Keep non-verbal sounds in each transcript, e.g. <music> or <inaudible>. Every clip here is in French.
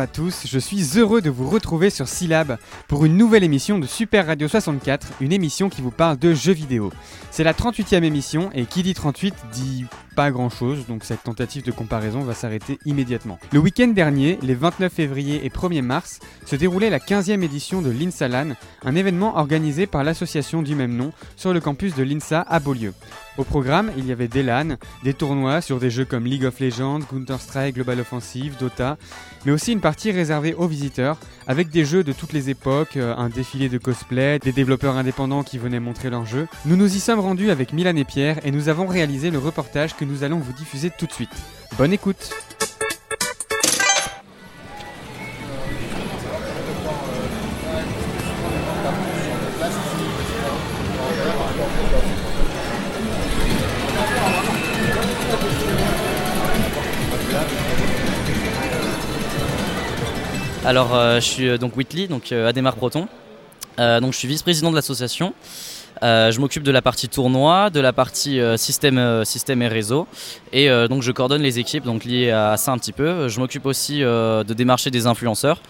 à tous, je suis heureux de vous retrouver sur Syllab pour une nouvelle émission de Super Radio 64, une émission qui vous parle de jeux vidéo. C'est la 38e émission et qui dit 38 dit pas grand chose, donc cette tentative de comparaison va s'arrêter immédiatement. Le week-end dernier, les 29 février et 1er mars, se déroulait la 15e édition de l'INSALAN, un événement organisé par l'association du même nom sur le campus de l'INSA à Beaulieu. Au programme, il y avait des LAN, des tournois sur des jeux comme League of Legends, Counter-Strike, Global Offensive, Dota, mais aussi une partie réservée aux visiteurs, avec des jeux de toutes les époques, euh, un défilé de cosplay, des développeurs indépendants qui venaient montrer leurs jeux. Nous nous y sommes rendus avec Milan et Pierre et nous avons réalisé le reportage que nous allons vous diffuser tout de suite. Bonne écoute Alors, euh, je suis euh, donc Whitley, donc euh, Ademar Proton. Donc, je suis vice-président de l'association. Je m'occupe de la partie tournoi, de la partie système, système et réseau. Et donc, je coordonne les équipes donc, liées à ça un petit peu. Je m'occupe aussi de démarcher des influenceurs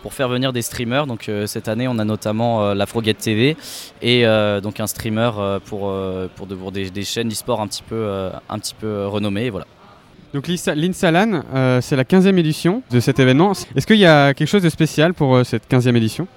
pour faire venir des streamers. Donc, cette année, on a notamment la Frogate TV et donc un streamer pour, pour, de- pour des, chaînes d'e-sport un petit peu, un petit peu renommées. Voilà. Donc l'Insa- l'INSALAN, euh, c'est la 15e édition de cet événement. Est-ce qu'il y a quelque chose de spécial pour euh, cette 15e édition?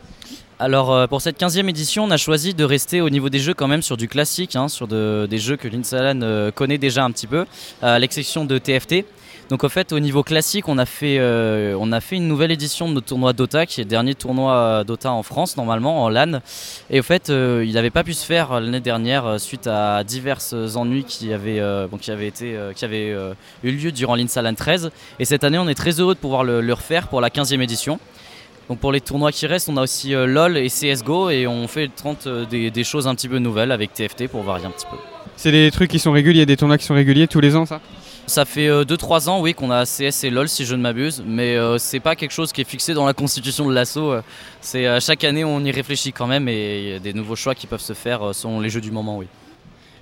Alors euh, pour cette 15e édition, on a choisi de rester au niveau des jeux quand même sur du classique, hein, sur de- des jeux que l'Insalan connaît déjà un petit peu, à l'exception de TFT. Donc en fait au niveau classique, on a fait, euh, on a fait une nouvelle édition de notre tournoi Dota, qui est le dernier tournoi euh, Dota en France normalement, en LAN. Et au fait, euh, il n'avait pas pu se faire l'année dernière suite à divers ennuis qui avaient, euh, qui avaient, été, qui avaient eu lieu durant l'Insalan 13. Et cette année, on est très heureux de pouvoir le, refaire pour la 15e édition. Donc pour les tournois qui restent, on a aussi LoL et CSGO et on fait 30 euh, des, des choses un petit peu nouvelles avec TFT pour varier un petit peu. C'est des trucs qui sont réguliers, des tournois qui sont réguliers tous les ans, ça? Ça fait 2-3 ans, oui, qu'on a CS et LoL si je ne m'abuse, mais euh, c'est pas quelque chose qui est fixé dans la constitution de l'assaut. euh, C'est euh, chaque année on y réfléchit quand même et des nouveaux choix qui peuvent se faire euh, selon les jeux du moment, oui.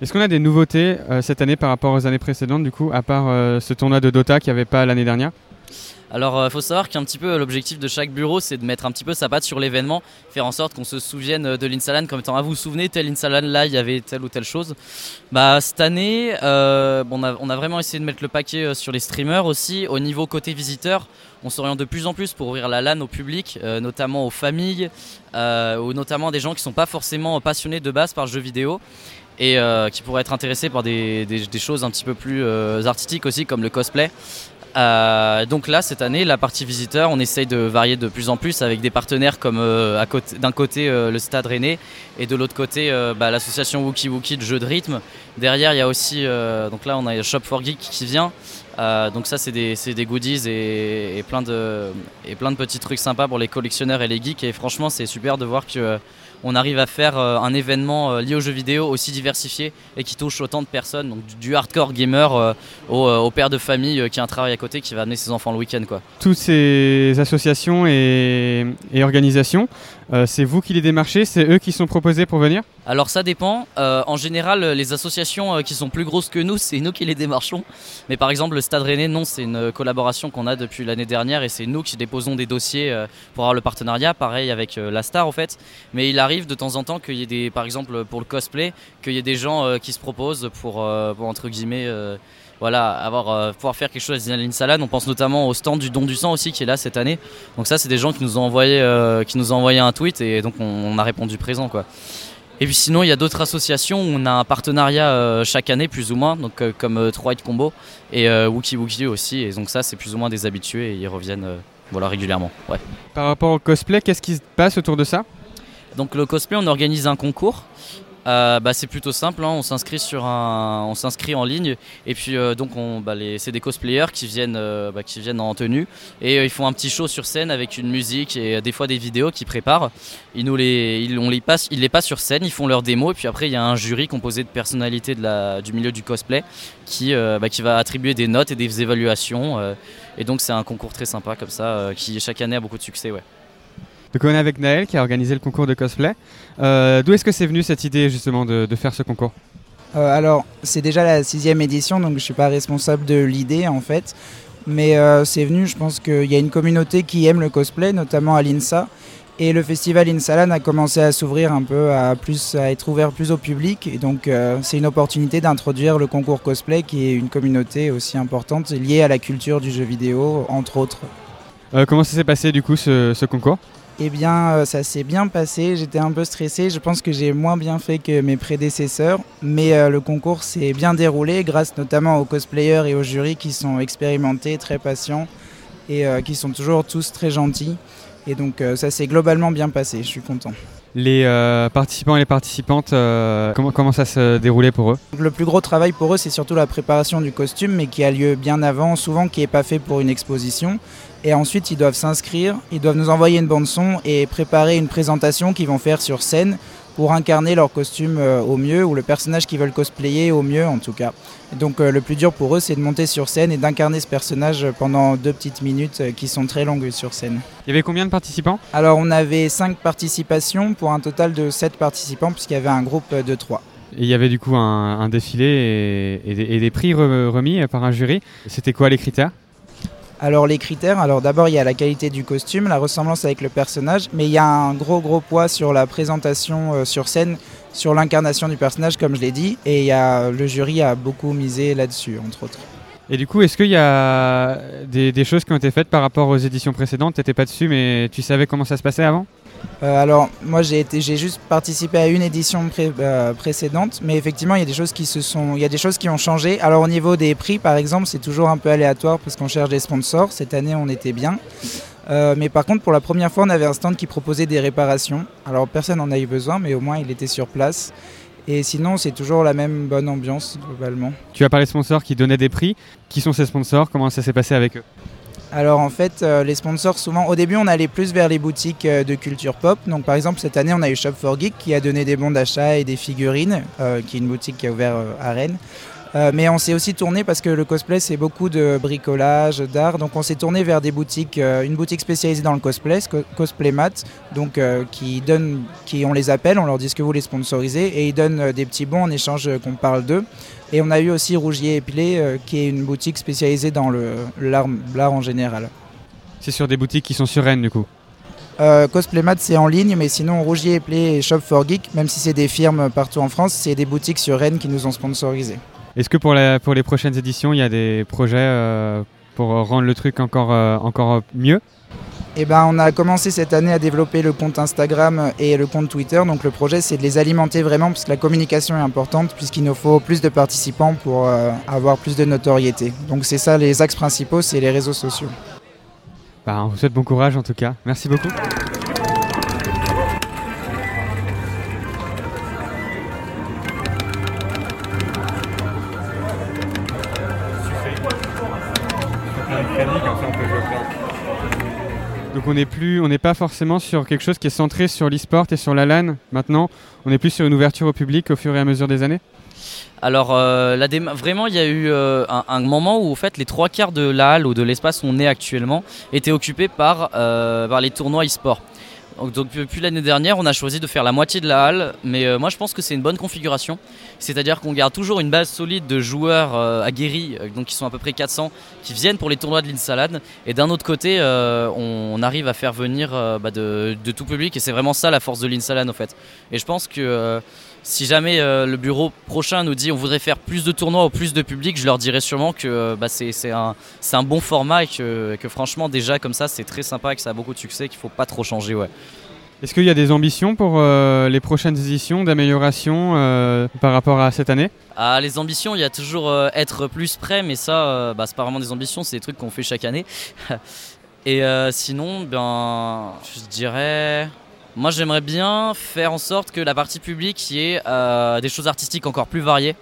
Est-ce qu'on a des nouveautés euh, cette année par rapport aux années précédentes, du coup, à part euh, ce tournoi de Dota qu'il n'y avait pas l'année dernière? Alors, il faut savoir qu'un petit peu l'objectif de chaque bureau, c'est de mettre un petit peu sa patte sur l'événement, faire en sorte qu'on se souvienne euh, de l'Insalan comme étant, ah, vous vous souvenez, tel Insalan là, il y avait telle ou telle chose. Bah, cette année, euh, on, a, vraiment essayé de mettre le paquet euh, sur les streamers aussi. Au niveau côté visiteur, on s'oriente de plus en plus pour ouvrir la LAN au public, euh, notamment aux familles, euh, ou notamment des gens qui sont pas forcément passionnés de base par le jeu vidéo et euh, qui pourraient être intéressés par des, choses un petit peu plus euh, artistiques aussi, comme le cosplay. Euh, donc là, cette année, la partie visiteur, on essaye de varier de plus en plus avec des partenaires comme euh, d'un côté euh, le Stade Rennais et de l'autre côté bah, l'association Wookie Wookie de jeux de rythme. Derrière, il y a aussi, donc là, on a Shop for Geek qui vient. Donc ça, c'est des, des goodies et, plein de, et plein de petits trucs sympas pour les collectionneurs et les geeks. Et franchement, c'est super de voir que on arrive à faire euh, un événement euh, lié aux jeux vidéo aussi diversifié et qui touche autant de personnes, donc du, hardcore gamer euh, au, père de famille qui a un travail à côté qui va amener ses enfants le week-end. Toutes ces associations et organisations, euh, c'est vous qui les démarchez, c'est eux qui sont proposés pour venir Alors ça dépend. Euh, en général, les associations euh, qui sont plus grosses que nous, <laughs> c'est nous qui les démarchons. Mais par exemple, le Stade Rennais, non, c'est une collaboration qu'on a depuis l'année dernière et c'est nous qui déposons des dossiers pour avoir le partenariat. Pareil avec la Star en fait. Mais il arrive de temps en temps qu'il y ait des, par exemple pour le cosplay, qu'il y ait des gens qui se proposent pour, pour, entre guillemets. Voilà, avoir, euh, pouvoir faire quelque chose à l'Insalade. On pense notamment au stand du don du sang aussi qui est là cette année. Donc ça, c'est des gens qui nous ont envoyé, euh, qui nous ont envoyé un tweet et donc on, on a répondu présent quoi. Et puis sinon, il y a d'autres associations où on a un partenariat euh, chaque année, plus ou moins, donc comme euh, 3 Combo et Wookie Wookie aussi. Et donc ça, c'est plus ou moins des habitués et ils reviennent voilà, régulièrement. Ouais. Par rapport au cosplay, qu'est-ce qui se passe autour de ça? Donc le cosplay, on organise un concours. Euh, bah, c'est plutôt simple, hein. on s'inscrit sur un, on s'inscrit en ligne et puis euh, donc on, bah, c'est des cosplayers qui viennent, euh, bah, qui viennent en tenue et ils font un petit show sur scène avec une musique et des fois des vidéos qu'ils préparent. Ils nous les, on les passe, ils les passent sur scène, ils font leur démo et puis après il y a un jury composé de personnalités du milieu du cosplay qui, qui va attribuer des notes et des évaluations et donc c'est un concours très sympa comme ça qui chaque année a beaucoup de succès, ouais. Donc on est avec Naël qui a organisé le concours de cosplay. Euh, D'où est-ce que c'est venu cette idée justement de, de faire ce concours? Euh, alors, c'est déjà la sixième édition, donc je suis pas responsable de l'idée en fait. mais c'est venu, je pense qu'il y a une communauté qui aime le cosplay, notamment à l'INSA. Et le festival Insalan a commencé à s'ouvrir un peu, à, plus, à être ouvert plus au public. Et donc c'est une opportunité d'introduire le concours cosplay, qui est une communauté aussi importante liée à la culture du jeu vidéo, entre autres. comment ça s'est passé du coup ce concours? Eh bien, euh, ça s'est bien passé. J'étais un peu stressé. Je pense que j'ai moins bien fait que mes prédécesseurs. Mais euh, le concours s'est bien déroulé grâce notamment aux cosplayers et aux jurys qui sont expérimentés, très patients et euh, qui sont toujours tous très gentils. Et donc, ça s'est globalement bien passé. Je suis content. Les participants et les participantes, comment, comment ça se déroulait pour eux? Le plus gros travail pour eux, c'est surtout la préparation du costume, mais qui a lieu bien avant, souvent qui n'est pas fait pour une exposition. Et ensuite, ils doivent s'inscrire, ils doivent nous envoyer une bande-son et préparer une présentation qu'ils vont faire sur scène pour incarner leur costume euh, au mieux, ou le personnage qu'ils veulent cosplayer au mieux en tout cas. donc euh, le plus dur pour eux, c'est de monter sur scène et d'incarner ce personnage pendant deux petites minutes euh, qui sont très longues sur scène. Il y avait combien de participants? Alors on avait cinq participations pour un total de sept participants puisqu'il y avait un groupe de trois. Et il y avait du coup un, défilé et, des, prix remis par un jury. C'était quoi les critères? Alors les critères, alors d'abord il y a la qualité du costume, la ressemblance avec le personnage, mais il y a un gros gros poids sur la présentation euh, sur scène, sur l'incarnation du personnage comme je l'ai dit, et le jury a beaucoup misé là-dessus entre autres. Et du coup, est-ce qu'il y a des, choses qui ont été faites par rapport aux éditions précédentes? Tu n'étais pas dessus, mais tu savais comment ça se passait avant? Euh, alors moi j'ai juste participé à une édition euh, précédente, mais effectivement il y a des choses qui se sont, il y a des choses qui ont changé. Alors au niveau des prix par exemple, c'est toujours un peu aléatoire parce qu'on cherche des sponsors. Cette année on était bien, euh, mais par contre pour la première fois on avait un stand qui proposait des réparations. Alors personne n'en a eu besoin, mais au moins il était sur place. Et sinon, c'est toujours la même bonne ambiance globalement. Tu as parlé de sponsors qui donnaient des prix. Qui sont ces sponsors? Comment ça s'est passé avec eux? Alors en fait, euh, les sponsors, souvent, au début, on allait plus vers les boutiques euh, de culture pop. Donc par exemple, cette année, on a eu Shop for Geek qui a donné des bons d'achat et des figurines, euh, qui est une boutique qui a ouvert à Rennes. Mais on s'est aussi tourné parce que le cosplay c'est beaucoup de bricolage, d'art, donc on s'est tourné vers des boutiques, une boutique spécialisée dans le cosplay, Cosplay Mat, donc qui donne, qui on les appelle, on leur dit ce que vous les sponsorisez et ils donnent des petits bons en échange qu'on parle d'eux. Et on a eu aussi Rougier Épilé qui est une boutique spécialisée dans l'art en général. C'est sur des boutiques qui sont sur Rennes du coup euh, Cosplaymat c'est en ligne, mais sinon Rougier et Play et Shop for Geek, même si c'est des firmes partout en France, c'est des boutiques sur Rennes qui nous ont sponsorisés. Est-ce que pour, pour les prochaines éditions, il y a des projets euh, pour rendre le truc encore, euh, encore mieux? Eh ben, on a commencé cette année à développer le compte Instagram et le compte Twitter. Donc le projet, c'est de les alimenter vraiment, parce que la communication est importante, puisqu'il nous faut plus de participants pour euh, avoir plus de notoriété. Donc c'est ça, les axes principaux, c'est les réseaux sociaux. Bah, on vous souhaite bon courage en tout cas. Merci beaucoup. On n'est plus, on n'est pas forcément sur quelque chose qui est centré sur l'e-sport et sur la LAN. Maintenant, on est plus sur une ouverture au public au fur et à mesure des années. Alors euh, vraiment, il y a eu euh, un, moment où en fait les trois quarts de la halle ou de l'espace où on est actuellement étaient occupés par, euh, par les tournois e-sport. Donc depuis l'année dernière, on a choisi de faire la moitié de la halle, mais euh, moi je pense que c'est une bonne configuration. C'est-à-dire qu'on garde toujours une base solide de joueurs euh, aguerris, euh, donc qui sont à peu près 400, qui viennent pour les tournois de l'Insalade. Et d'un autre côté, on, arrive à faire venir bah, de, de, tout public, et c'est vraiment ça la force de l'Insalade en fait. Et je pense que si jamais euh, le bureau prochain nous dit on voudrait faire plus de tournois ou plus de public, je leur dirais sûrement que euh, bah, c'est un, un, bon format et que, que, franchement déjà comme ça c'est très sympa et que ça a beaucoup de succès, qu'il faut pas trop changer. Ouais. Est-ce qu'il y a des ambitions pour euh, les prochaines éditions d'amélioration par rapport à cette année? Ah, Les ambitions, il y a toujours être plus prêt, mais ça, bah, c'est pas vraiment des ambitions, c'est des trucs qu'on fait chaque année. <laughs> et sinon, ben, je dirais... Moi, j'aimerais bien faire en sorte que la partie publique y ait euh, des choses artistiques encore plus variées.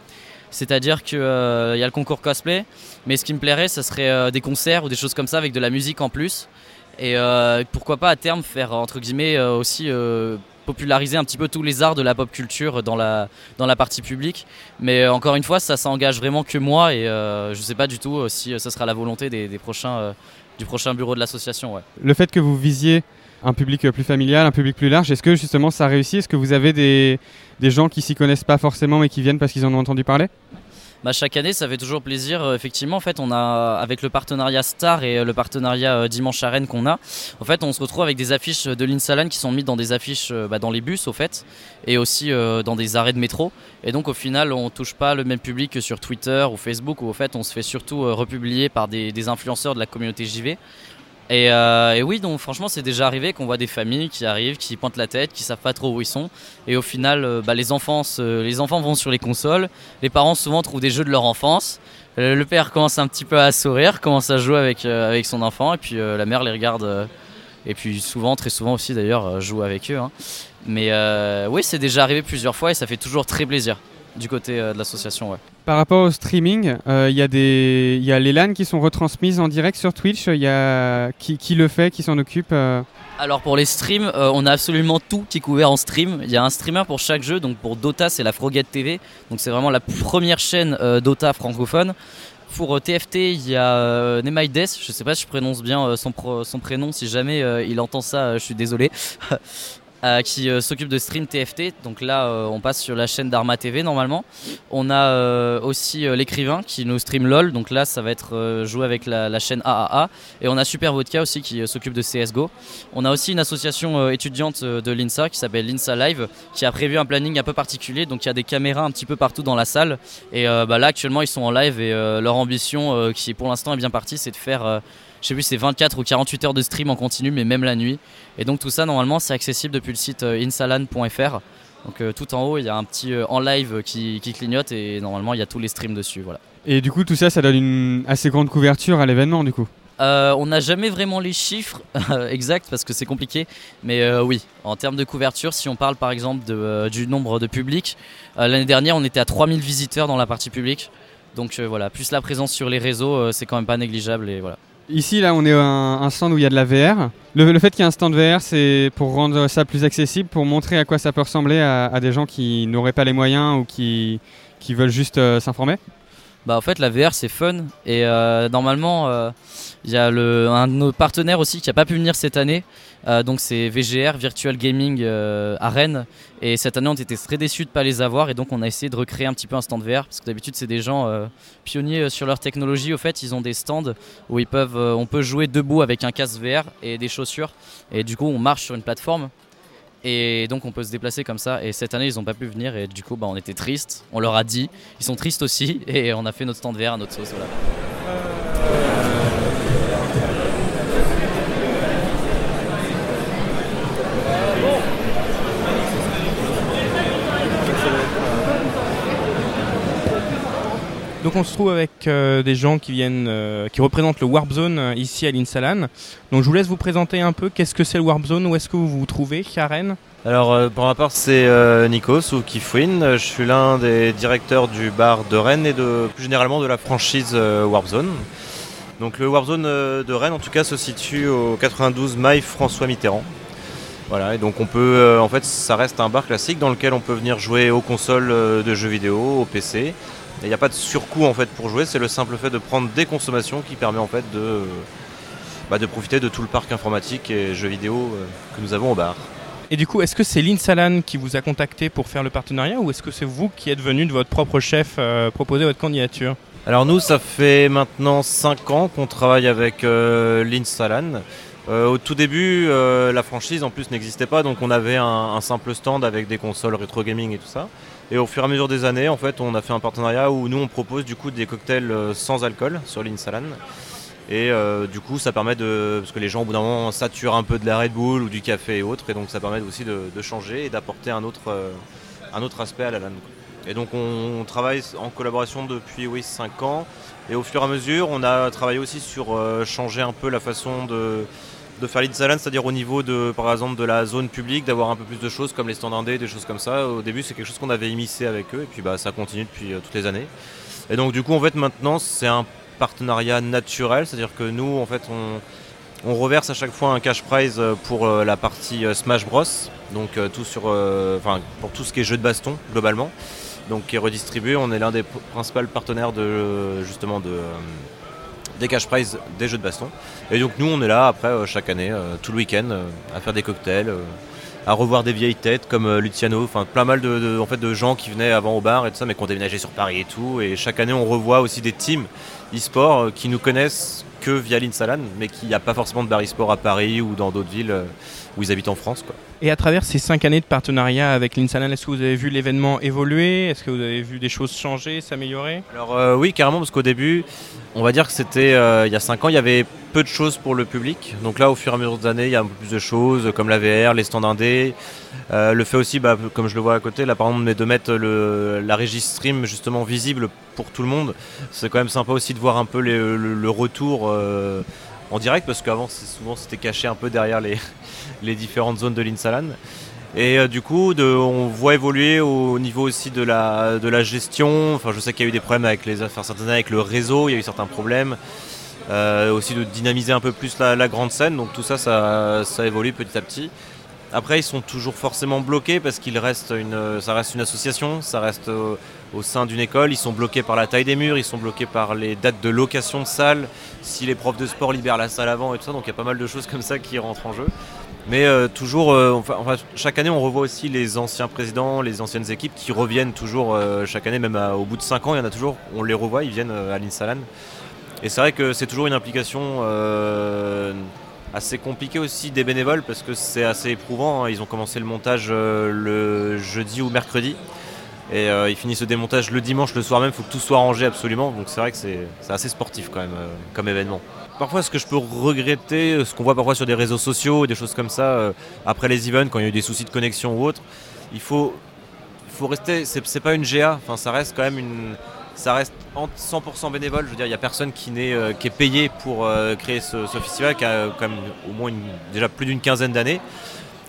C'est-à-dire qu'il euh, y a le concours cosplay, mais ce qui me plairait, ce serait euh, des concerts ou des choses comme ça avec de la musique en plus. Et pourquoi pas à terme faire, entre guillemets, aussi populariser un petit peu tous les arts de la pop culture dans la, dans la partie publique. Mais encore une fois, ça, ça engage vraiment que moi et je ne sais pas du tout si ce sera la volonté des, prochains, du prochain bureau de l'association. Ouais. Le fait que vous visiez un public plus familial, un public plus large. Est-ce que justement ça réussit? Est-ce que vous avez des, des gens qui s'y connaissent pas forcément mais qui viennent parce qu'ils en ont entendu parler? Bah, chaque année, ça fait toujours plaisir. Euh, effectivement, en fait, on a avec le partenariat Star et euh, le partenariat euh, Dimanche Arène qu'on a, en fait, on se retrouve avec des affiches de l'Insalan qui sont mises dans des affiches bah, dans les bus, au fait, et aussi dans des arrêts de métro. Et donc, au final, on touche pas le même public que sur Twitter ou Facebook, où au fait, on se fait surtout republier par des, des influenceurs de la communauté JV. Euh, et, oui, donc franchement, c'est déjà arrivé qu'on voit des familles qui arrivent, qui pointent la tête, qui savent pas trop où ils sont. Et au final, euh, bah, les, enfants les enfants vont sur les consoles. Les parents souvent trouvent des jeux de leur enfance. Euh, le père commence un petit peu à sourire, commence à jouer avec, son enfant. Et puis la mère les regarde. et puis souvent, très souvent aussi d'ailleurs, joue avec eux. Hein. Mais oui, c'est déjà arrivé plusieurs fois et ça fait toujours très plaisir du côté de l'association. Ouais. Par rapport au streaming, euh, il y, a des, y a les LAN qui sont retransmises en direct sur Twitch. Il y a qui, qui, le fait, qui s'en occupe euh? Alors pour les streams, euh, on a absolument tout qui est couvert en stream. Il y a un streamer pour chaque jeu. Donc pour Dota, c'est la Frogate TV. Donc c'est vraiment la première chaîne Dota francophone. Pour TFT, il y a Nemaides. Je sais pas si je prononce bien son, son prénom. Si jamais il entend ça, je suis désolé. <laughs> Euh, qui euh, s'occupe de stream TFT. Donc là, euh, on passe sur la chaîne d'Arma TV normalement. On a aussi l'écrivain qui nous stream LOL. Donc là, ça va être joué avec la, chaîne AAA. Et on a Super Vodka aussi qui s'occupe de CSGO. On a aussi une association étudiante de l'INSA qui s'appelle l'INSA Live qui a prévu un planning un peu particulier. Donc il y a des caméras un petit peu partout dans la salle. Et bah, là, actuellement, ils sont en live et leur ambition, qui pour l'instant est bien partie, c'est de faire je sais plus, c'est 24 ou 48 heures de stream en continu, mais même la nuit. Et donc tout ça, normalement, c'est accessible depuis le site euh, insalan.fr. Donc euh, tout en haut, il y a un petit euh, en live qui, clignote et normalement, il y a tous les streams dessus. Voilà. Et du coup, tout ça, ça donne une assez grande couverture à l'événement, du coup? On n'a jamais vraiment les chiffres <laughs> exacts parce que c'est compliqué, mais oui, en termes de couverture, si on parle par exemple du nombre de publics, l'année dernière on était à 3000 visiteurs dans la partie publique, donc voilà, plus la présence sur les réseaux, c'est quand même pas négligeable et voilà. Ici, là, on est un, stand où il y a de la VR. Le, fait qu'il y ait un stand VR, c'est pour rendre ça plus accessible, pour montrer à quoi ça peut ressembler à, des gens qui n'auraient pas les moyens ou qui, qui veulent juste euh, s'informer bah en fait la VR c'est fun et euh, normalement euh, il y a le, un de nos partenaires aussi qui n'a pas pu venir cette année. Euh, donc c'est VGR Virtual Gaming Rennes. Et cette année on était très déçus de ne pas les avoir. Et donc on a essayé de recréer un petit peu un stand VR parce que d'habitude c'est des gens pionniers sur leur technologie. Au fait ils ont des stands où on peut jouer debout avec un casque VR et des chaussures. Et du coup on marche sur une plateforme. Et donc on peut se déplacer comme ça. Et cette année ils n'ont pas pu venir. Et du coup bah, on était triste. On leur a dit, ils sont tristes aussi. Et on a fait notre stand VR à notre sauce. Voilà. Donc on se trouve avec euh, des gens qui viennent, euh, qui représentent le Warp Zone euh, ici à l'Insalan. Donc je vous laisse vous présenter un peu qu'est-ce que c'est le Warp Zone, où est-ce que vous vous trouvez Rennes Alors pour ma part c'est Nikos ou Kifwin, je suis l'un des directeurs du bar de Rennes et de plus généralement de la franchise Warp Zone. Donc le Warp Zone de Rennes en tout cas se situe au 92 Maille François Mitterrand. Voilà, et donc on peut, en fait, ça reste un bar classique dans lequel on peut venir jouer aux consoles de jeux vidéo, au PC, il n'y a pas de surcoût en fait pour jouer, c'est le simple fait de prendre des consommations qui permet en fait de, bah, de profiter de tout le parc informatique et jeux vidéo euh, que nous avons au bar. Et du coup, est-ce que c'est l'Insalan qui vous a contacté pour faire le partenariat ou est-ce que c'est vous qui êtes venu de votre propre chef euh, proposer votre candidature? Alors nous, ça fait maintenant 5 ans qu'on travaille avec euh, l'Insalan. au tout début, la franchise en plus n'existait pas, donc on avait un, un, simple stand avec des consoles rétro gaming et tout ça. Et au fur et à mesure des années, en fait, on a fait un partenariat où nous on propose du coup des cocktails euh, sans alcool sur l'Insalan. Et euh, du coup, ça permet de. Parce que les gens, au bout d'un moment, saturent un peu de la Red Bull ou du café et autres. Et donc, ça permet aussi de, changer et d'apporter un autre, euh, un autre aspect à la LAN. Et donc, on, travaille en collaboration depuis oui, 5 ans. Et au fur et à mesure, on a travaillé aussi sur changer un peu la façon de, de faire l'Insalan, c'est-à-dire au niveau de, par exemple, de la zone publique, d'avoir un peu plus de choses comme les stands indés, des choses comme ça. Au début, c'est quelque chose qu'on avait émissé avec eux, et puis bah, ça continue depuis euh, toutes les années. Et donc, du coup, en fait, maintenant, c'est un partenariat naturel, c'est-à-dire que nous, en fait, on, reverse à chaque fois un cash prize euh, pour euh, la partie Smash Bros, donc tout sur, pour tout ce qui est jeu de baston globalement, donc qui est redistribué. On est l'un des principaux partenaires de justement de des cash prizes, des jeux de baston. Et donc nous on est là après euh, chaque année, euh, tout le week-end, euh, à faire des cocktails à revoir des vieilles têtes comme Luciano, enfin plein mal de, en fait, de gens qui venaient avant au bar et tout ça, mais qui ont déménagé sur Paris et tout. Et chaque année, on revoit aussi des teams e-sport qui nous connaissent que via l'Insalan, mais qu'il n'y a pas forcément de bar e-sport à Paris ou dans d'autres villes euh, où ils habitent en France. Quoi. Et à travers ces cinq années de partenariat avec l'Insalan, est-ce que vous avez vu l'événement évoluer? Est-ce que vous avez vu des choses changer, s'améliorer? Alors euh, oui, carrément, parce qu'au début, on va dire que c'était euh, il y a 5 ans, il y avait peu de choses pour le public. Donc là, au fur et à mesure des années, il y a un peu plus de choses, comme la VR, les stands indés. Euh, le fait aussi, bah, comme je le vois à côté, là par exemple, de mettre la régie stream justement visible pour tout le monde, c'est quand même sympa aussi de voir un peu le, retour euh, en direct, parce qu'avant, souvent, c'était caché un peu derrière <laughs> les, différentes zones de l'Insalan. Et euh, du coup, on voit évoluer au niveau aussi de la, de la gestion. Enfin, je sais qu'il y a eu des problèmes avec les affaires certaines avec le réseau, il y a eu certains problèmes. Euh, aussi de dynamiser un peu plus la, grande scène. Donc tout ça, ça, évolue petit à petit. Après, ils sont toujours forcément bloqués parce qu'il reste une, ça reste une association, ça reste au, sein d'une école. Ils sont bloqués par la taille des murs, ils sont bloqués par les dates de location de salles, si les profs de sport libèrent la salle avant et tout ça. Donc il y a pas mal de choses comme ça qui rentrent en jeu. Mais euh, toujours, euh, enfin, chaque année, on revoit aussi les anciens présidents, les anciennes équipes qui reviennent toujours chaque année, même au bout de 5 ans, il y en a toujours, on les revoit, ils viennent à l'Insalan. Et c'est vrai que c'est toujours une implication euh, assez compliquée aussi des bénévoles parce que c'est assez éprouvant. hein. Ils ont commencé le montage euh, le jeudi ou mercredi. Et euh, ils finissent le démontage le dimanche, le soir même, il faut que tout soit rangé absolument. Donc c'est vrai que c'est assez sportif quand même comme événement. Parfois, ce que je peux regretter, ce qu'on voit parfois sur des réseaux sociaux, des choses comme ça, après les events, quand il y a eu des soucis de connexion ou autre, il faut, faut rester. C'est pas une GA, enfin, ça reste quand même une. Ça reste en 100% bénévole, je veux dire, il n'y a personne qui, n'est, euh, qui est payé pour euh, créer ce, ce festival qui a euh, quand même au moins une- déjà plus d'une quinzaine d'années.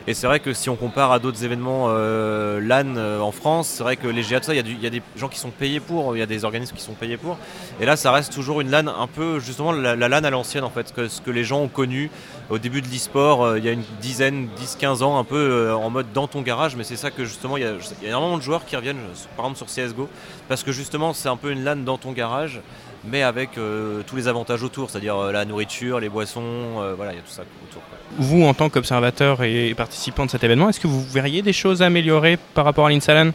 Et c'est vrai que si on compare à d'autres événements euh, LAN euh, en France, c'est vrai que les GA, tout ça, il y, a des gens qui sont payés pour, il y a des organismes qui sont payés pour. Et là, ça reste toujours une LAN un peu, justement, la, la LAN à l'ancienne, en fait, ce que les gens ont connu au début de l'e-sport, euh, il y a une dizaine, 10-15 ans, un peu en mode dans ton garage. Mais c'est ça que, justement, il y, a, il y a énormément de joueurs qui reviennent, par exemple, sur CSGO, parce que, justement, c'est un peu une LAN dans ton garage, mais avec euh, tous les avantages autour, c'est-à-dire euh, la nourriture, les boissons, euh, voilà, il y a tout ça autour. quoi. Vous, en tant qu'observateur et participant de cet événement, est-ce que vous verriez des choses à améliorer par rapport à l'Insalan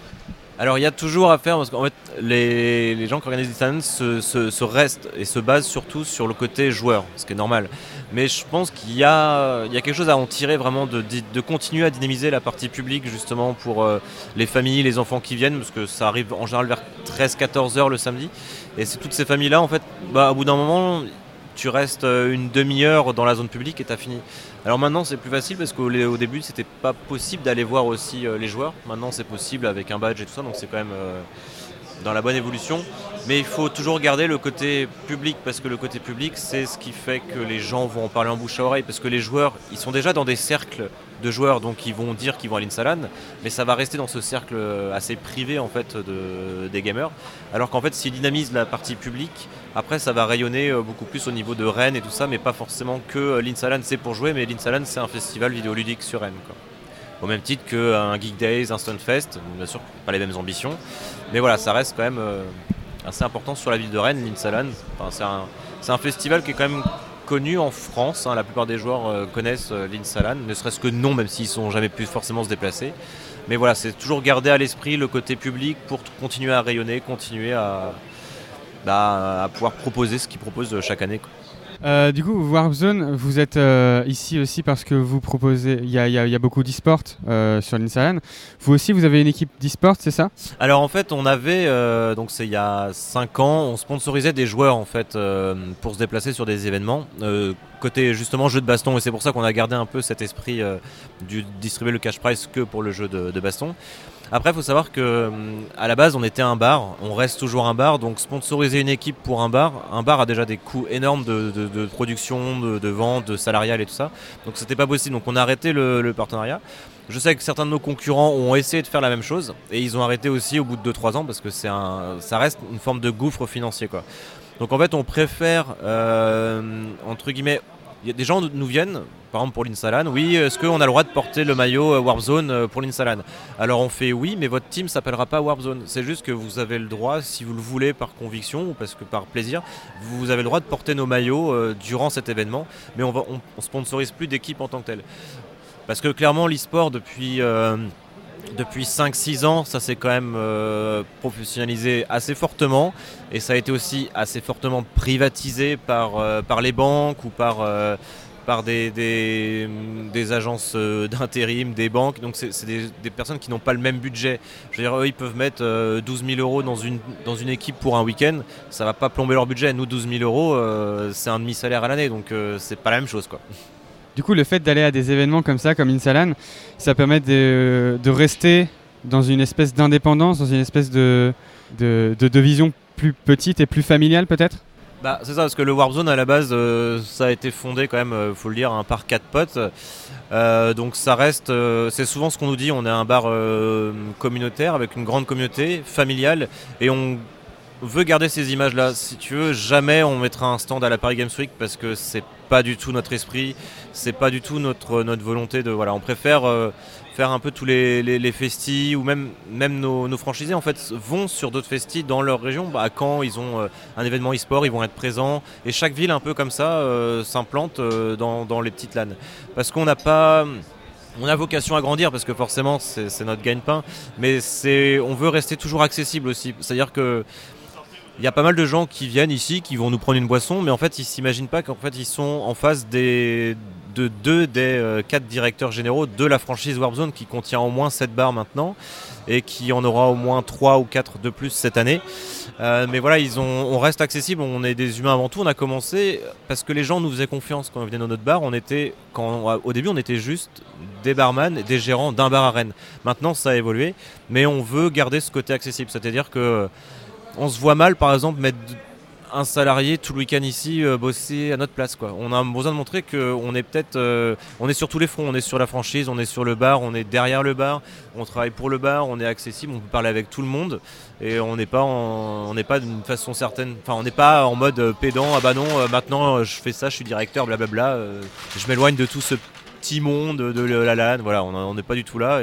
Alors il y a toujours à faire parce qu'en fait les, les gens qui organisent talents se, se- se restent et se basent surtout sur le côté joueur, ce qui est normal. Mais je pense qu'il y a, il y a quelque chose à en tirer vraiment de, de- de continuer à dynamiser la partie publique justement pour les familles, les enfants qui viennent parce que ça arrive en général vers 13-14 heures le samedi. Et c'est toutes ces familles-là en fait, bah, au bout d'un moment tu restes euh, une demi-heure dans la zone publique et t'as fini. Alors maintenant c'est plus facile parce qu'au au début c'était pas possible d'aller voir aussi euh, les joueurs. Maintenant c'est possible avec un badge et tout ça, donc c'est quand même euh, dans la bonne évolution. Mais il faut toujours garder le côté public parce que le côté public c'est ce qui fait que les gens vont en parler en bouche à oreille parce que les joueurs ils sont déjà dans des cercles de joueurs donc ils vont dire qu'ils vont à l'Insalan mais ça va rester dans ce cercle assez privé en fait de, des gamers alors qu'en fait s'ils dynamisent la partie publique après, ça va rayonner euh, beaucoup plus au niveau de Rennes et tout ça, mais pas forcément que euh, l'Insalan c'est pour jouer, mais l'Insalan c'est un festival vidéoludique sur Rennes. quoi. Au même titre qu'un Geek Days, un Stunfest, bien sûr, pas les mêmes ambitions, mais voilà, ça reste quand même euh, assez important sur la ville de Rennes, l'Insalan. Enfin, c'est un, festival qui est quand même connu en France, hein, la plupart des joueurs euh, connaissent euh, l'Insalan, ne serait-ce que non, même s'ils sont jamais pu forcément se déplacer. Mais voilà, c'est toujours garder à l'esprit le côté public pour continuer à rayonner, continuer à, bah, à pouvoir proposer ce qu'ils proposent chaque année. Euh, du coup, Warp Zone, vous êtes euh, ici aussi parce que vous proposez. Il y a, beaucoup d'e-sport euh, sur l'Insalan. Vous aussi, vous avez une équipe d'e-sport, c'est ça? Alors en fait, on avait, donc c'est il y a 5 ans, on sponsorisait des joueurs en fait pour se déplacer sur des événements. côté justement jeu de baston, et c'est pour ça qu'on a gardé un peu cet esprit du distribuer le cash prize que pour le jeu de baston. Après, il faut savoir que hum, à la base, on était un bar, on reste toujours un bar, donc sponsoriser une équipe pour un bar, un bar a déjà des coûts énormes de, production, de, vente, de salarial et tout ça. Donc c'était pas possible, donc on a arrêté le, partenariat. Je sais que certains de nos concurrents ont essayé de faire la même chose et ils ont arrêté aussi au bout de 2-3 ans parce que c'est un, ça reste une forme de gouffre financier. Donc en fait on préfère euh, entre guillemets, des gens nous viennent, par exemple pour l'Insalan, oui est-ce qu'on a le droit de porter le maillot euh, Warp Zone euh, pour l'Insalan Alors on fait oui mais votre team s'appellera pas Warp Zone. C'est juste que vous avez le droit, si vous le voulez par conviction ou parce que par plaisir, vous avez le droit de porter nos maillots euh, durant cet événement mais on on sponsorise plus d'équipe en tant que telle. Parce que clairement, l'e-sport, depuis, depuis 5-6 ans, ça s'est quand même euh, professionnalisé assez fortement. Et ça a été aussi assez fortement privatisé par, euh, par les banques ou par, euh, par des, des, agences d'intérim, des banques. Donc c'est des, des personnes qui n'ont pas le même budget. Je veux dire, eux, ils peuvent mettre euh, 12 000 euros dans une, dans une équipe pour un week-end. Ça va pas plomber leur budget. Nous, 12 000 euros, c'est un demi-salaire à l'année. Donc c'est pas la même chose. quoi. Du coup, le fait d'aller à des événements comme ça, comme Insalan, ça permet de, rester dans une espèce d'indépendance, dans une espèce de, de, vision plus petite et plus familiale peut-être? Bah, c'est ça, parce que le Warp Zone à la base, euh, ça a été fondé quand même, euh, faut le dire, hein, par quatre potes. Euh, donc ça reste, euh, c'est souvent ce qu'on nous dit, on est un bar communautaire avec une grande communauté familiale et on veut garder ces images-là. Si tu veux, jamais on mettra un stand à la Paris Games Week parce que c'est pas du tout notre esprit, c'est pas du tout notre, volonté de. Voilà, on préfère. euh, faire un peu tous les, festis ou même, nos, franchisés en fait vont sur d'autres festis dans leur région. Bah, à Caen, ils ont euh, un événement e-sport, ils vont être présents et chaque ville un peu comme ça euh, s'implante dans, les petites LAN. Parce qu'on n'a pas. On a vocation à grandir parce que forcément c'est notre gagne-pain, mais on veut rester toujours accessible aussi. C'est-à-dire que il y a pas mal de gens qui viennent ici, qui vont nous prendre une boisson, mais en fait ils s'imaginent pas qu'en fait ils sont en face des de deux des euh, quatre directeurs généraux de la franchise Warpzone qui contient au moins 7 bars maintenant et qui en aura au moins 3 ou 4 de plus cette année. Euh, mais voilà, ils ont, on reste accessible, on est des humains avant tout. On a commencé parce que les gens nous faisaient confiance quand on venait dans notre bar. On était, quand, au début, on était juste des barman, des gérants d'un bar à Rennes. Maintenant, ça a évolué, mais on veut garder ce côté accessible. C'est-à-dire que on se voit mal, par exemple, mettre un salarié tout le week-end ici euh, bosser à notre place. On a besoin de montrer qu'on est peut-être euh, on est sur tous les fronts, on est sur la franchise, on est sur le bar, on est derrière le bar, on travaille pour le bar, on est accessible, on peut parler avec tout le monde. Et on n'est pas en- on n'est pas d'une façon certaine, enfin on n'est pas en mode euh, pédant ah bah non maintenant je fais ça, je suis directeur blablabla, je m'éloigne de tout ce petit monde de la LAN, voilà, on n'est pas du tout là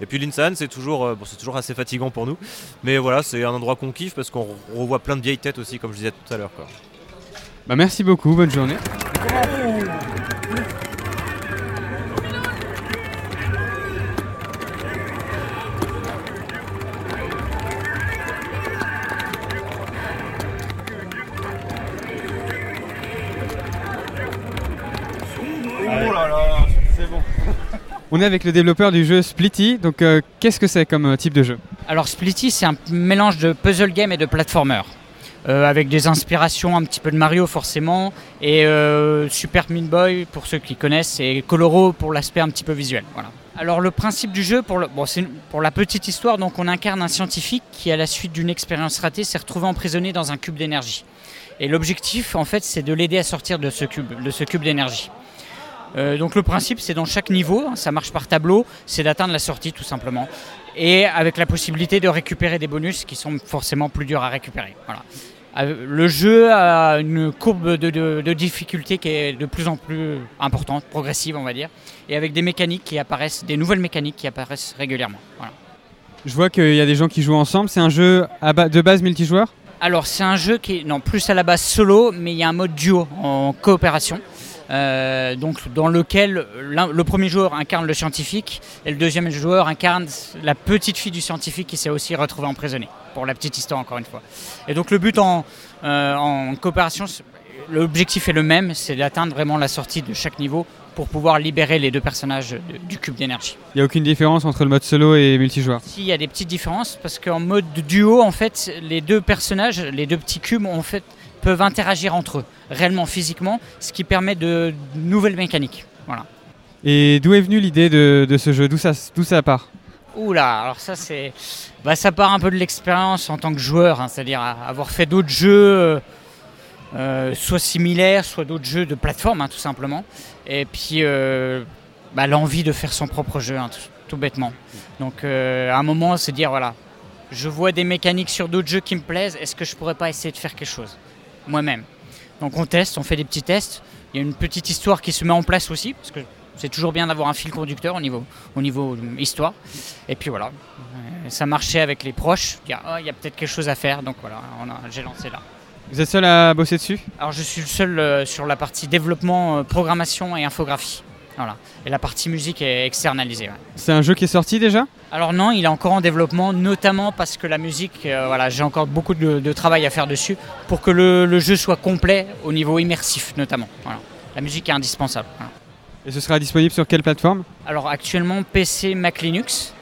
et puis l'Insan, c'est toujours, euh, toujours assez fatigant pour nous. Mais voilà, c'est un endroit qu'on kiffe parce qu'on revoit plein de vieilles têtes aussi, comme je disais tout à l'heure. Bah merci beaucoup, bonne journée. On est avec le développeur du jeu Splitty, donc euh, qu'est-ce que c'est comme euh, type de jeu? Alors Splitty, c'est un mélange de puzzle game et de platformer. Euh, avec des inspirations un petit peu de Mario forcément, et Super Meat Boy pour ceux qui connaissent, et Coloro pour l'aspect un petit peu visuel. Voilà. Alors le principe du jeu, pour, la petite histoire, donc on incarne un scientifique qui à la suite d'une expérience ratée s'est retrouvé emprisonné dans un cube d'énergie. Et l'objectif en fait c'est de l'aider à sortir de ce cube d'énergie. Euh, donc le principe, c'est dans chaque niveau, hein, ça marche par tableau, c'est d'atteindre la sortie tout simplement. Et avec la possibilité de récupérer des bonus qui sont forcément plus durs à récupérer. Voilà. Euh, Le jeu a une courbe de, de- de difficulté qui est de plus en plus importante, progressive on va dire, et avec des mécaniques qui apparaissent, des nouvelles mécaniques qui apparaissent régulièrement. Voilà. Je vois qu'il y a des gens qui jouent ensemble, c'est un jeu à ba- de base multijoueur? Alors c'est un jeu qui est non plus à la base solo, mais il y a un mode duo en coopération. Euh, donc dans lequel le premier joueur incarne le scientifique et le deuxième joueur incarne la petite fille du scientifique qui s'est aussi retrouvée emprisonnée. Pour la petite histoire encore une fois. Et donc le but en, euh, en coopération, l'objectif est le même, c'est d'atteindre vraiment la sortie de chaque niveau pour pouvoir libérer les deux personnages de- du cube d'énergie. Il n'y a aucune différence entre le mode solo et multijoueur? Si, il y a des petites différences parce qu'en mode duo, en fait, les deux personnages, les deux petits cubes, en fait, peuvent interagir entre eux, réellement physiquement, ce qui permet de nouvelles mécaniques. Voilà. Et d'où est venue l'idée de, de ce jeu? D'où ça, part? Oula, alors ça c'est, bah, ça part un peu de l'expérience en tant que joueur, hein, c'est-à-dire avoir fait d'autres jeux, euh, euh, soit similaires, soit d'autres jeux de plateforme, hein, tout simplement. Et puis euh, bah, l'envie de faire son propre jeu, hein, tout, tout bêtement. Donc euh, à un moment, se dire voilà, je vois des mécaniques sur d'autres jeux qui me plaisent, est-ce que je pourrais pas essayer de faire quelque chose? Moi-même Donc on teste, on fait des petits tests. Il y a une petite histoire qui se met en place aussi, parce que c'est toujours bien d'avoir un fil conducteur au niveau, au niveau euh, histoire. Et puis voilà, Euh, ça marchait avec les proches. Il y a, ah, il y a peut-être quelque chose à faire, donc voilà, j'ai lancé là. Vous êtes seul à bosser dessus? Alors je suis le seul euh, sur la partie développement, euh, programmation et infographie. Voilà. Et la partie musique est externalisée. ouais. C'est un jeu qui est sorti déjà? Alors non, il est encore en développement, notamment parce que la musique, euh, voilà, j'ai encore beaucoup de, de travail à faire dessus pour que le, le jeu soit complet au niveau immersif, notamment. Voilà. La musique est indispensable. voilà. Et ce sera disponible sur quelle plateforme? Alors actuellement PC, Mac, Linux.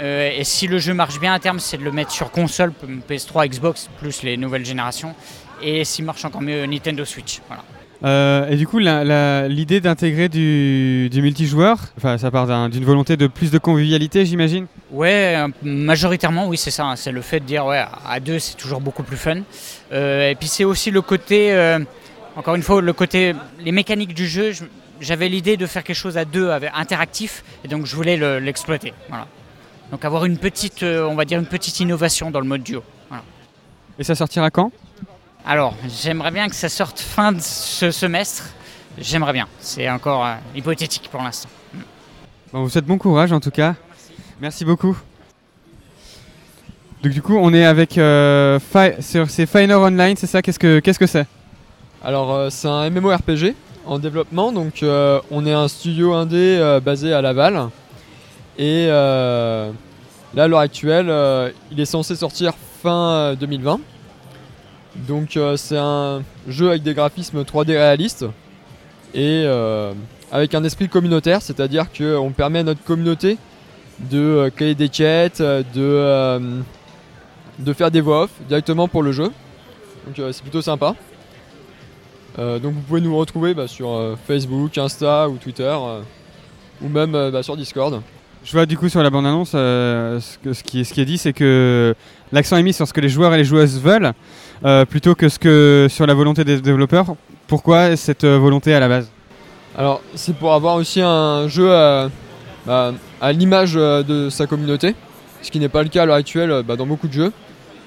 Euh, et si le jeu marche bien à terme, c'est de le mettre sur console, PS3, Xbox, plus les nouvelles générations. Et s'il marche encore mieux, Nintendo Switch. Voilà. Euh, et du coup, l'idée d'intégrer du, du multijoueur, ça part d'un- d'une volonté de plus de convivialité, j'imagine? Ouais, majoritairement, oui, c'est ça. hein. C'est le fait de dire, ouais, à deux, c'est toujours beaucoup plus fun. Euh, et puis c'est aussi le côté, euh, encore une fois, le côté, les mécaniques du jeu. je- J'avais l'idée de faire quelque chose à deux, avec, interactif, et donc je voulais le- l'exploiter. voilà. Donc avoir une petite, on va dire une petite innovation dans le mode duo. Voilà. Et ça sortira quand? Alors, j'aimerais bien que ça sorte fin de ce semestre. J'aimerais bien. C'est encore euh, hypothétique pour l'instant. Bon, On vous souhaite bon courage en tout cas. Merci beaucoup. Donc du coup, on est avec euh, sur c'est Finer Online, c'est ça? Qu'est-ce que qu'est-ce que c'est? Alors euh, c'est un MMORPG en développement, donc euh, on est un studio indé euh, basé à Laval. Et euh, là à l'heure actuelle, euh, il est censé sortir fin euh, 2020. Donc euh, c'est un jeu avec des graphismes 3D réalistes et euh, avec un esprit communautaire, c'est-à-dire qu'on permet à notre communauté de euh, créer des quêtes, de, de faire des voix off directement pour le jeu. Donc c'est plutôt sympa. Donc vous pouvez nous retrouver bah, sur Facebook, Insta ou Twitter, ou même bah, sur Discord. Je vois du coup sur la bande-annonce, ce qui est dit, c'est que l'accent est mis sur ce que les joueurs et les joueuses veulent, euh, plutôt que, ce que sur la volonté des développeurs. Pourquoi cette euh, volonté à la base? Alors c'est pour avoir aussi un jeu à, bah, à l'image euh, de sa communauté, ce qui n'est pas le cas à l'heure actuelle bah, dans beaucoup de jeux.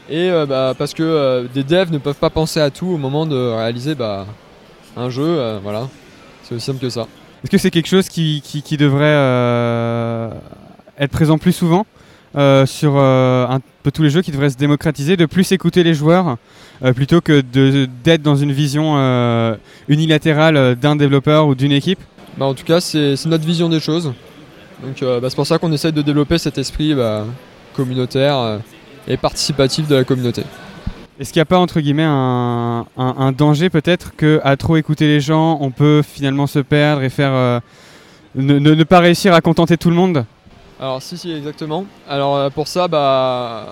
Et euh, bah, parce que euh, des devs ne peuvent pas penser à tout au moment de réaliser bah, un jeu, voilà. C'est aussi simple que ça. Est-ce que c'est quelque chose qui, qui- qui devrait être présent plus souvent? Sur euh, un peu tous les jeux, qui devraient se démocratiser, de plus écouter les joueurs, euh, plutôt que d'être dans une vision euh, unilatérale euh, d'un développeur ou d'une équipe Bah, en tout cas, c'est notre vision des choses. Donc euh, bah, c'est pour ça qu'on essaye de développer cet esprit bah, communautaire euh, et participatif de la communauté. Est-ce qu'il n'y a pas entre guillemets un, un- un danger peut-être que à trop écouter les gens, on peut finalement se perdre et faire euh, ne, ne- ne pas réussir à contenter tout le monde? Alors si si exactement. Alors euh, pour ça bah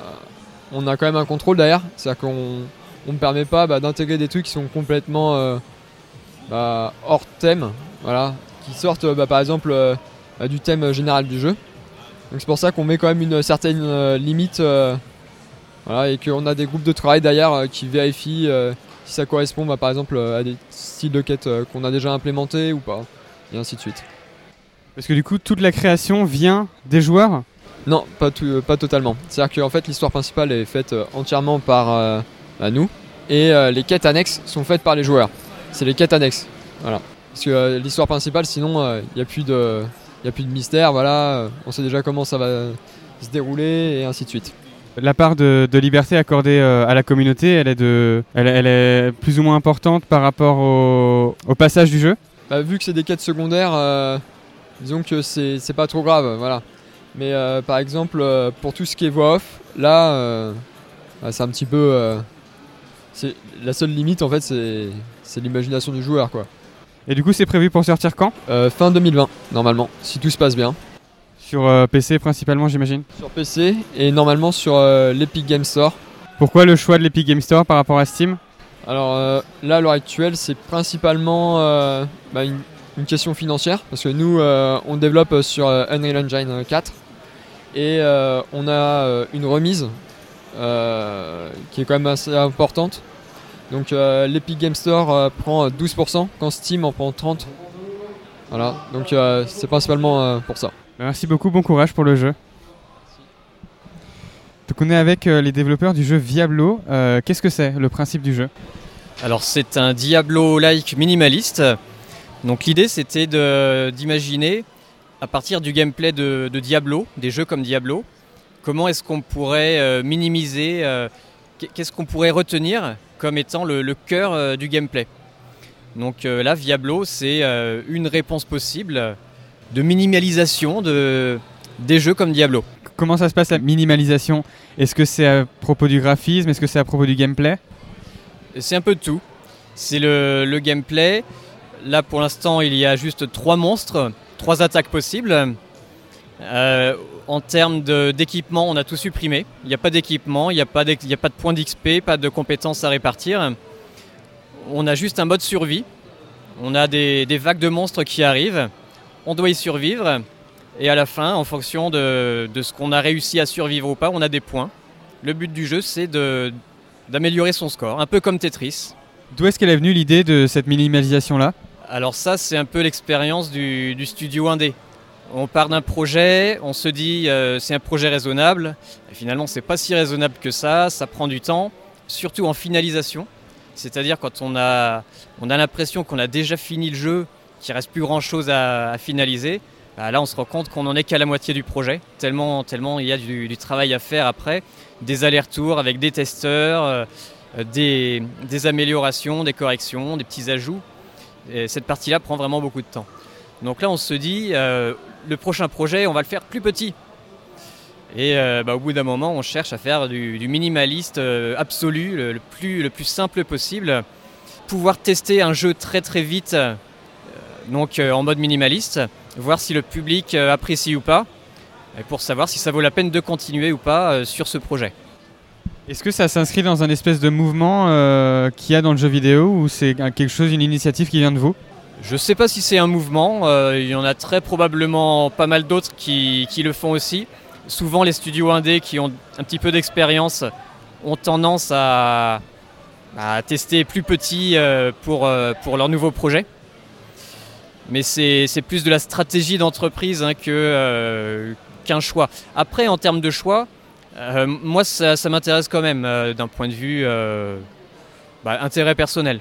on a quand même un contrôle derrière, c'est-à-dire qu'on on ne permet pas bah, d'intégrer des trucs qui sont complètement euh, bah, hors thème, voilà, qui sortent bah, par exemple euh, bah, du thème général du jeu. Donc c'est pour ça qu'on met quand même une certaine limite, voilà, et qu'on a des groupes de travail derrière qui vérifient si ça correspond par exemple à des styles de quête qu'on a déjà implémentés ou pas, et ainsi de suite. Parce que du coup, toute la création vient des joueurs. Non, pas, tout- euh, pas totalement. C'est-à-dire qu'en fait, l'histoire principale est faite euh, entièrement par euh, bah, nous, et euh, les quêtes annexes sont faites par les joueurs. C'est les quêtes annexes. Voilà. Parce que euh, l'histoire principale, sinon, il n'y a, plus de- y a plus de mystère. Voilà, on sait déjà comment ça va se dérouler, et ainsi de suite. La part de, de liberté accordée à la communauté, elle est, de, elle, elle est plus ou moins importante par rapport au, au passage du jeu? Bah, vu que c'est des quêtes secondaires, disons que c'est c'est pas trop grave, voilà. Mais euh, par exemple, euh, pour tout ce qui est voix off, là, euh, bah, c'est un petit peu. c'est la seule limite en fait, c'est c'est l'imagination du joueur, quoi. Et du coup, c'est prévu pour sortir quand? Fin 2020, normalement, si tout se passe bien. Sur PC principalement, j'imagine? Sur PC et normalement sur l'Epic Game Store. Pourquoi le choix de l'Epic Game Store par rapport à Steam? Alors là, à l'heure actuelle, c'est principalement bah, une, une question financière parce que nous, euh, on développe sur euh, Unreal Engine 4 et euh, on a euh, une remise euh, qui est quand même assez importante. Donc euh, l'Epic Game Store euh, prend 12% quand Steam en prend 30%. Voilà, donc euh, c'est principalement euh, pour ça. Merci beaucoup, bon courage pour le jeu. Donc on est avec euh, les développeurs du jeu Diablo. Euh, Qu'est-ce que c'est le principe du jeu? Alors c'est un Diablo-like minimaliste. Donc l'idée c'était d'imaginer à partir du gameplay de, de Diablo, des jeux comme Diablo, comment est-ce qu'on pourrait euh, minimiser, euh, qu'est- qu'est-ce qu'on pourrait retenir comme étant le, le cœur euh, du gameplay. Donc là Diablo c'est une réponse possible de minimalisation de, des jeux comme Diablo. Comment ça se passe la minimalisation? Est-ce que c'est à propos du graphisme? Est-ce que c'est à propos du gameplay? C'est un peu de tout. C'est le, le gameplay. Là pour l'instant il y a juste trois monstres, trois attaques possibles. Euh, en termes d'équipement, on a tout supprimé. Il n'y a pas d'équipement, il n'y a, pas de points d'XP, pas de compétences à répartir. On a juste un mode survie. On a des, vagues de monstres qui arrivent. On doit y survivre. Et à la fin, en fonction de, ce qu'on a réussi à survivre ou pas, on a des points. Le but du jeu, c'est d'améliorer son score, un peu comme Tetris. D'où est-ce qu'elle est venue l'idée de cette minimalisation-là? Alors ça, c'est un peu l'expérience du, studio indé. On part d'un projet, on se dit euh, c'est un projet raisonnable. Et finalement, c'est pas si raisonnable que ça. Ça prend du temps, surtout en finalisation. C'est-à-dire quand on a, on a l'impression qu'on a déjà fini le jeu, qu'il reste plus grand-chose à, à finaliser. bah là, on se rend compte qu'on n'en est qu'à la moitié du projet. Tellement, tellement il y a du, travail à faire après, des allers-retours avec des testeurs, euh, des améliorations, des corrections, des petits ajouts. Et cette partie-là prend vraiment beaucoup de temps. Donc là, on se dit, euh, le prochain projet, on va le faire plus petit. Et euh, bah, au bout d'un moment, on cherche à faire du, minimaliste euh, absolu, le, plus, le plus simple possible. Pouvoir tester un jeu très très vite, donc en mode minimaliste, voir si le public apprécie ou pas, et pour savoir si ça vaut la peine de continuer ou pas sur ce projet. Est-ce que ça s'inscrit dans un espèce de mouvement euh, qu'il y a dans le jeu vidéo ou c'est quelque chose, une initiative qui vient de vous? Je sais pas si c'est un mouvement, euh, il y en a très probablement pas mal d'autres qui, le font aussi. Souvent les studios indés qui ont un petit peu d'expérience ont tendance à, tester plus petit euh, pour, euh, pour leurs nouveaux projets. Mais c'est plus de la stratégie d'entreprise hein, qu'un choix. Après en termes de choix, euh, moi ça, m'intéresse quand même euh, d'un point de vue euh, bah, intérêt personnel.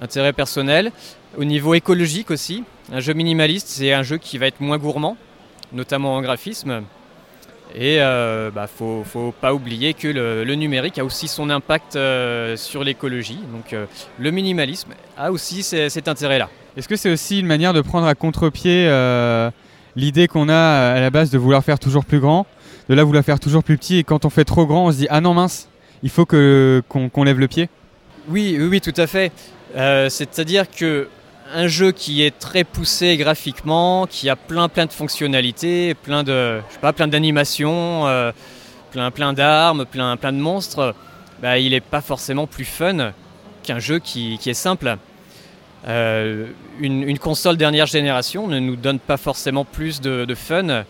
Intérêt personnel. Au niveau écologique aussi, un jeu minimaliste, c'est un jeu qui va être moins gourmand, notamment en graphisme. Et euh, bah, faut, faut pas oublier que le, le numérique a aussi son impact sur l'écologie. Donc le minimalisme a aussi cet intérêt-là. Est-ce que c'est aussi une manière de prendre à contre-pied l'idée qu'on a à la base de vouloir faire toujours plus grand, de là vouloir faire toujours plus petit et quand on fait trop grand, on se dit ah non mince, il faut que qu'on lève le pied Oui, oui, tout à fait. Euh, C'est-à-dire que un jeu qui est très poussé graphiquement, qui a plein plein de fonctionnalités, plein de, je sais pas, plein d'animations, euh, plein plein d'armes, plein plein de monstres, bah, il n'est pas forcément plus fun qu'un jeu qui, est simple. Euh, une, une console dernière génération ne nous donne pas forcément plus de, de fun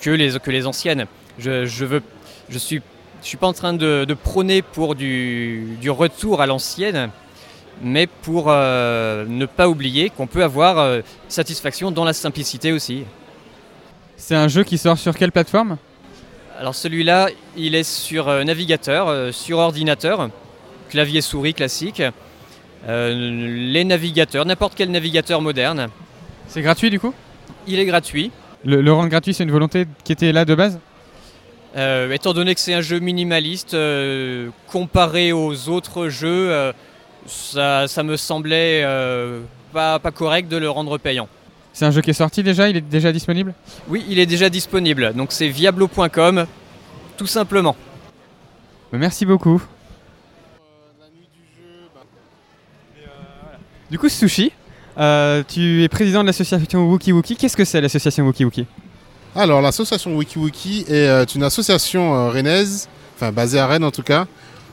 que les, que les anciennes. Je, je veux, je suis, je suis pas en train de, de prôner pour du, du retour à l'ancienne, mais pour euh, ne pas oublier qu'on peut avoir euh, satisfaction dans la simplicité aussi. C'est un jeu qui sort sur quelle plateforme? Alors celui-là, il est sur euh, navigateur, sur ordinateur, clavier souris classique. Les navigateurs, n'importe quel navigateur moderne, C'est gratuit du coup? Il est gratuit. le, le rendre gratuit, c'est une volonté qui était là de base? Euh, étant donné que c'est un jeu minimaliste, euh, comparé aux autres jeux, euh, ça, ça me semblait pas, pas correct de le rendre payant. C'est un jeu qui est sorti déjà Il est déjà disponible? Oui, il est déjà disponible, donc c'est viablo.com, tout simplement. Bah, Merci beaucoup. Du coup, Sushi, tu es président de l'association Wookie Wookie. Qu'est-ce que c'est l'association Wookie Wookie Alors, l'association WikiWiki est euh, une association euh, rennaise, enfin basée à Rennes en tout cas,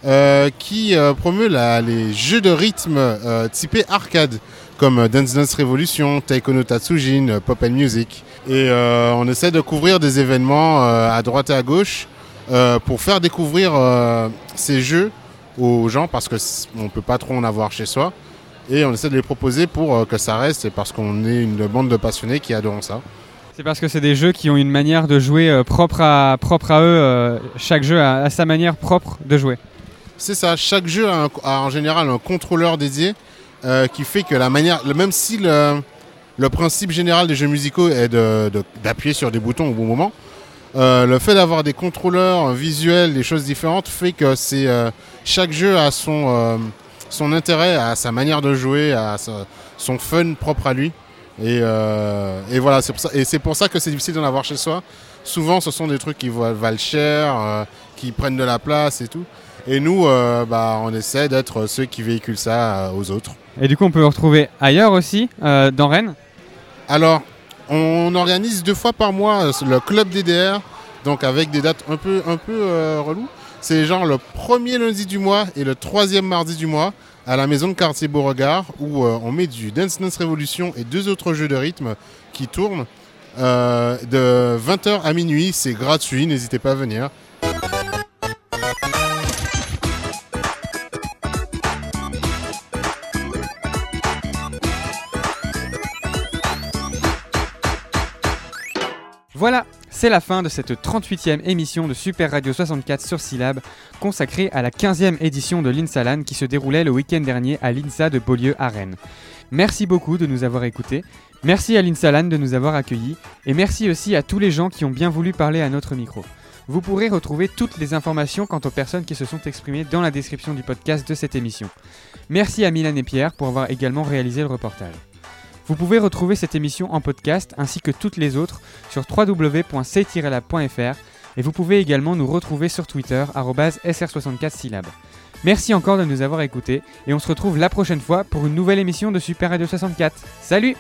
euh, qui promeut les jeux de rythme euh, typés arcade, comme Dance Dance Revolution, Taiko no Tatsujin, Pop and Music. Et on essaie de couvrir des événements à droite et à gauche pour faire découvrir ces jeux aux gens, parce qu'on ne peut pas trop en avoir chez soi. Et on essaie de les proposer pour que ça reste, et parce qu'on est une bande de passionnés qui adorent ça. C'est parce que c'est des jeux qui ont une manière de jouer euh, propre, à, propre à eux. euh, chaque jeu a, a sa manière propre de jouer. C'est ça, chaque jeu a, a en général un contrôleur dédié euh, qui fait que la manière, même si le, principe général des jeux musicaux est de- de- d'appuyer sur des boutons au bon moment, le fait d'avoir des contrôleurs visuels, des choses différentes, fait que chaque jeu a son, son intérêt, à sa manière de jouer, sa- son fun propre à lui. Et, euh, et voilà, c'est pour ça, et c'est pour ça que c'est difficile d'en avoir chez soi. Souvent, ce sont des trucs qui val- valent cher, euh, qui prennent de la place et tout. Et nous, euh, bah, on essaie d'être ceux qui véhiculent ça aux autres. Et du coup, on peut le retrouver ailleurs aussi, dans Rennes? Alors, on organise deux fois par mois le club DDR, donc avec des dates un peu, un peu reloues. C'est genre le premier lundi du mois et le troisième mardi du mois à la maison de quartier Beauregard où euh, on met du Dance Dance Revolution et deux autres jeux de rythme qui tournent euh, de 20h à minuit. C'est gratuit, n'hésitez pas à venir. Voilà, c'est la fin de cette 38e émission de Super Radio 64 sur Syllab, consacrée à la 15e édition de l'INSALAN qui se déroulait le week-end dernier à l'INSA de Beaulieu à Rennes. Merci beaucoup de nous avoir écoutés, merci à l'INSALAN de nous avoir accueillis, et merci aussi à tous les gens qui ont bien voulu parler à notre micro. Vous pourrez retrouver toutes les informations quant aux personnes qui se sont exprimées dans la description du podcast de cette émission. Merci à Milan et Pierre pour avoir également réalisé le reportage. Vous pouvez retrouver cette émission en podcast ainsi que toutes les autres sur www.c-lab.fr et vous pouvez également nous retrouver sur Twitter sr64 syllabes. Merci encore de nous avoir écoutés et on se retrouve la prochaine fois pour une nouvelle émission de Super Radio 64. Salut